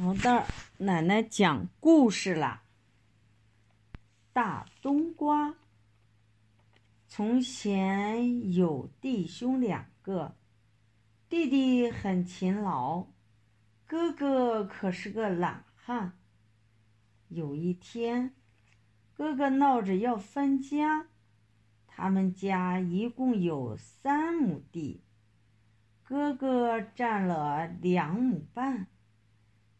毛蛋奶奶讲故事啦。大冬瓜。从前有弟兄两个，弟弟很勤劳，哥哥可是个懒汉。有一天，哥哥闹着要分家，他们家一共有三亩地，哥哥占了两亩半。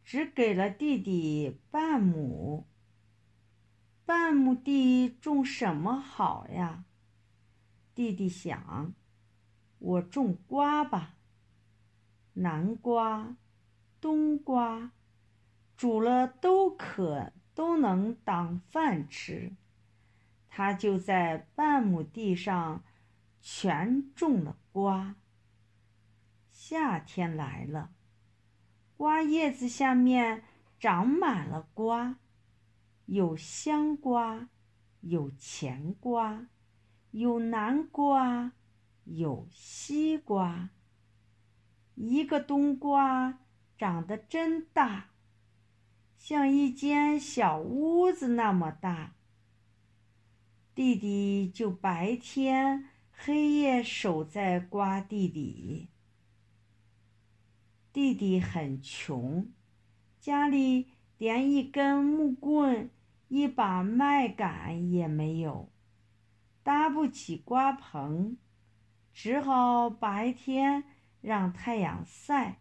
只给了弟弟半亩。半亩地种什么好呀？弟弟想，我种瓜吧。南瓜、冬瓜，煮了都可，都能当饭吃。他就在半亩地上全种了瓜。夏天来了。瓜叶子下面长满了瓜，有香瓜，有甜瓜，有南瓜，有西瓜。一个冬瓜长得真大，像一间小屋子那么大。弟弟就白天黑夜守在瓜地里。弟弟很穷，家里连一根木棍、一把麦秆也没有，搭不起瓜棚，只好白天让太阳晒，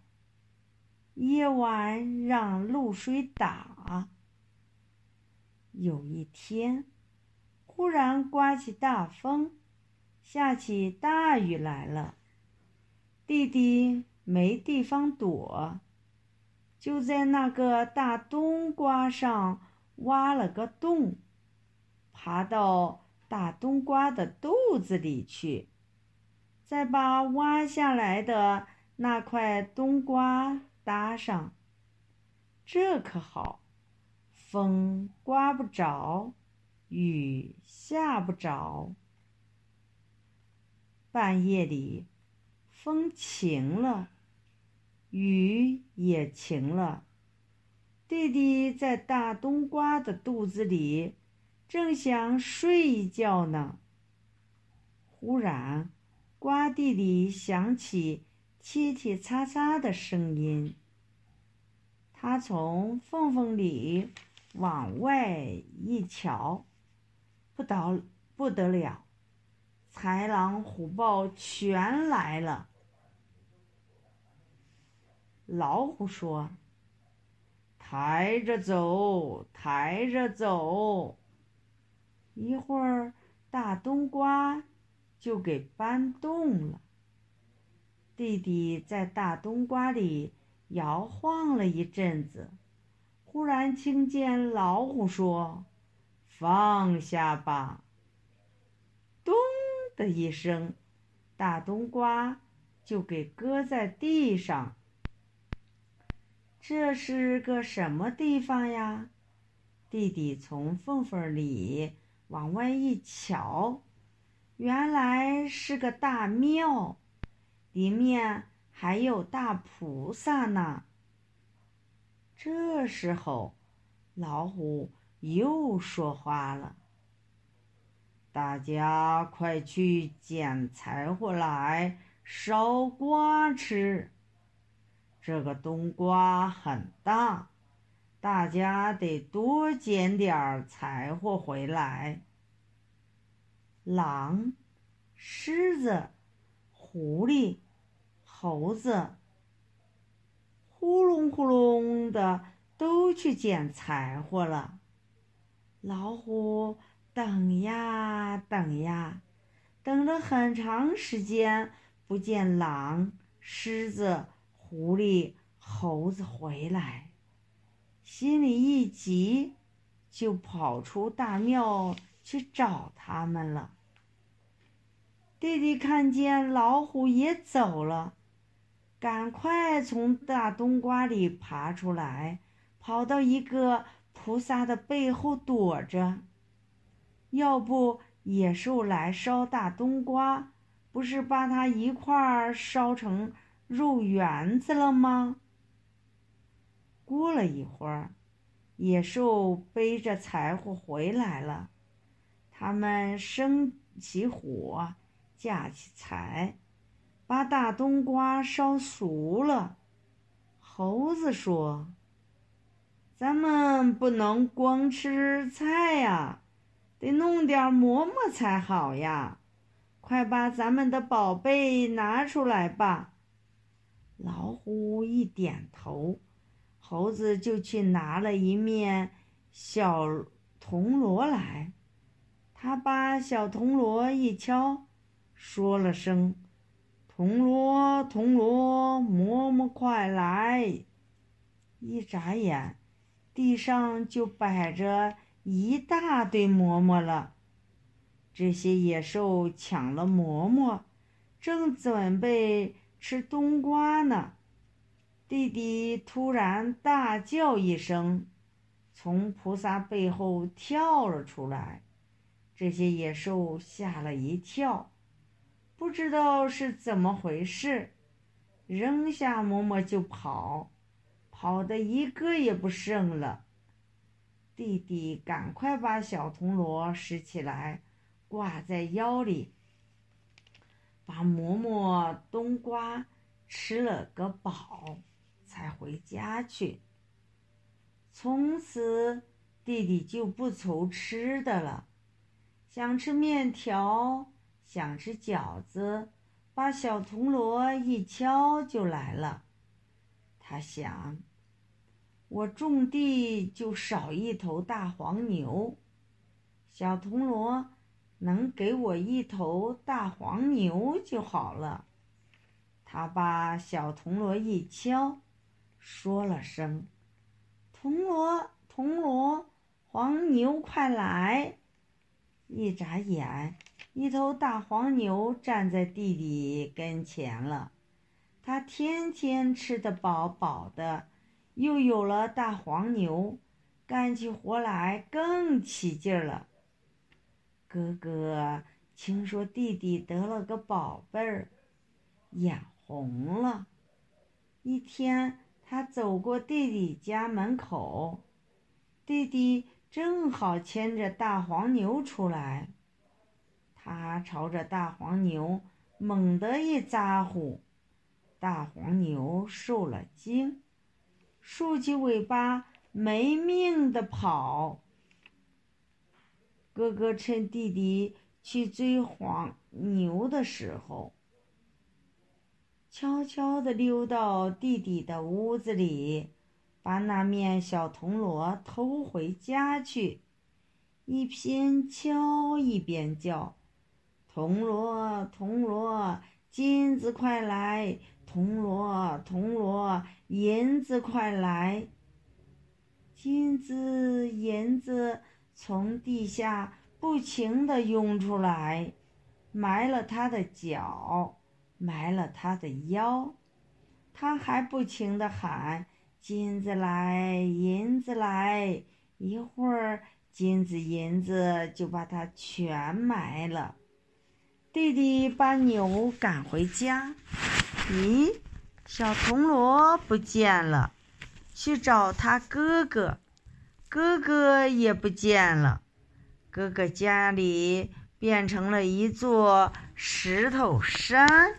夜晚让露水打。有一天，忽然刮起大风，下起大雨来了，弟弟。没地方躲，就在那个大冬瓜上挖了个洞，爬到大冬瓜的肚子里去，再把挖下来的那块冬瓜搭上。这可好，风刮不着，雨下不着。半夜里，风停了。雨也停了，弟弟在大冬瓜的肚子里，正想睡一觉呢。忽然，瓜地里响起踢踢擦擦的声音。他从缝缝里往外一瞧，不倒不得了，豺狼虎豹全来了。老虎说：“抬着走，抬着走。”一会儿，大冬瓜就给搬动了。弟弟在大冬瓜里摇晃了一阵子，忽然听见老虎说：“放下吧！”咚的一声，大冬瓜就给搁在地上。这是个什么地方呀？弟弟从缝缝里往外一瞧，原来是个大庙，里面还有大菩萨呢。这时候，老虎又说话了：“大家快去捡柴火来烧瓜吃。”这个冬瓜很大，大家得多捡点儿柴火回来。狼、狮子、狐狸、猴子，呼隆呼隆的都去捡柴火了。老虎等呀等呀，等了很长时间，不见狼、狮子。狐狸、猴子回来，心里一急，就跑出大庙去找他们了。弟弟看见老虎也走了，赶快从大冬瓜里爬出来，跑到一个菩萨的背后躲着。要不野兽来烧大冬瓜，不是把它一块儿烧成？肉园子了吗？过了了一会儿，野兽背着柴火回来了。他们生起火，架起柴，把大冬瓜烧熟了。猴子说：“咱们不能光吃菜呀，得弄点馍馍才好呀！快把咱们的宝贝拿出来吧。”老虎一点头，猴子就去拿了一面小铜锣来。他把小铜锣一敲，说了声：“铜锣，铜锣，馍馍快来！”一眨眼，地上就摆着一大堆馍馍了。这些野兽抢了馍馍，正准备。吃冬瓜呢，弟弟突然大叫一声，从菩萨背后跳了出来。这些野兽吓了一跳，不知道是怎么回事，扔下馍馍就跑，跑的一个也不剩了。弟弟赶快把小铜锣拾起来，挂在腰里。把馍馍、冬瓜吃了个饱，才回家去。从此，弟弟就不愁吃的了。想吃面条，想吃饺子，把小铜锣一敲就来了。他想：我种地就少一头大黄牛，小铜锣。能给我一头大黄牛就好了。他把小铜锣一敲，说了声：“铜锣，铜锣，黄牛快来！”一眨眼，一头大黄牛站在弟弟跟前了。他天天吃得饱饱的，又有了大黄牛，干起活来更起劲儿了。哥哥听说弟弟得了个宝贝儿，眼红了。一天，他走过弟弟家门口，弟弟正好牵着大黄牛出来。他朝着大黄牛猛地一咋呼，大黄牛受了惊，竖起尾巴没命的跑。哥哥趁弟弟去追黄牛的时候，悄悄地溜到弟弟的屋子里，把那面小铜锣偷回家去，一边敲一边叫：“铜锣，铜锣，金子快来！铜锣，铜锣，银子快来！金子，银子。”从地下不停地涌出来，埋了他的脚，埋了他的腰，他还不停地喊：“金子来，银子来！”一会儿，金子银子就把他全埋了。弟弟把牛赶回家，咦，小铜锣不见了，去找他哥哥。哥哥也不见了，哥哥家里变成了一座石头山。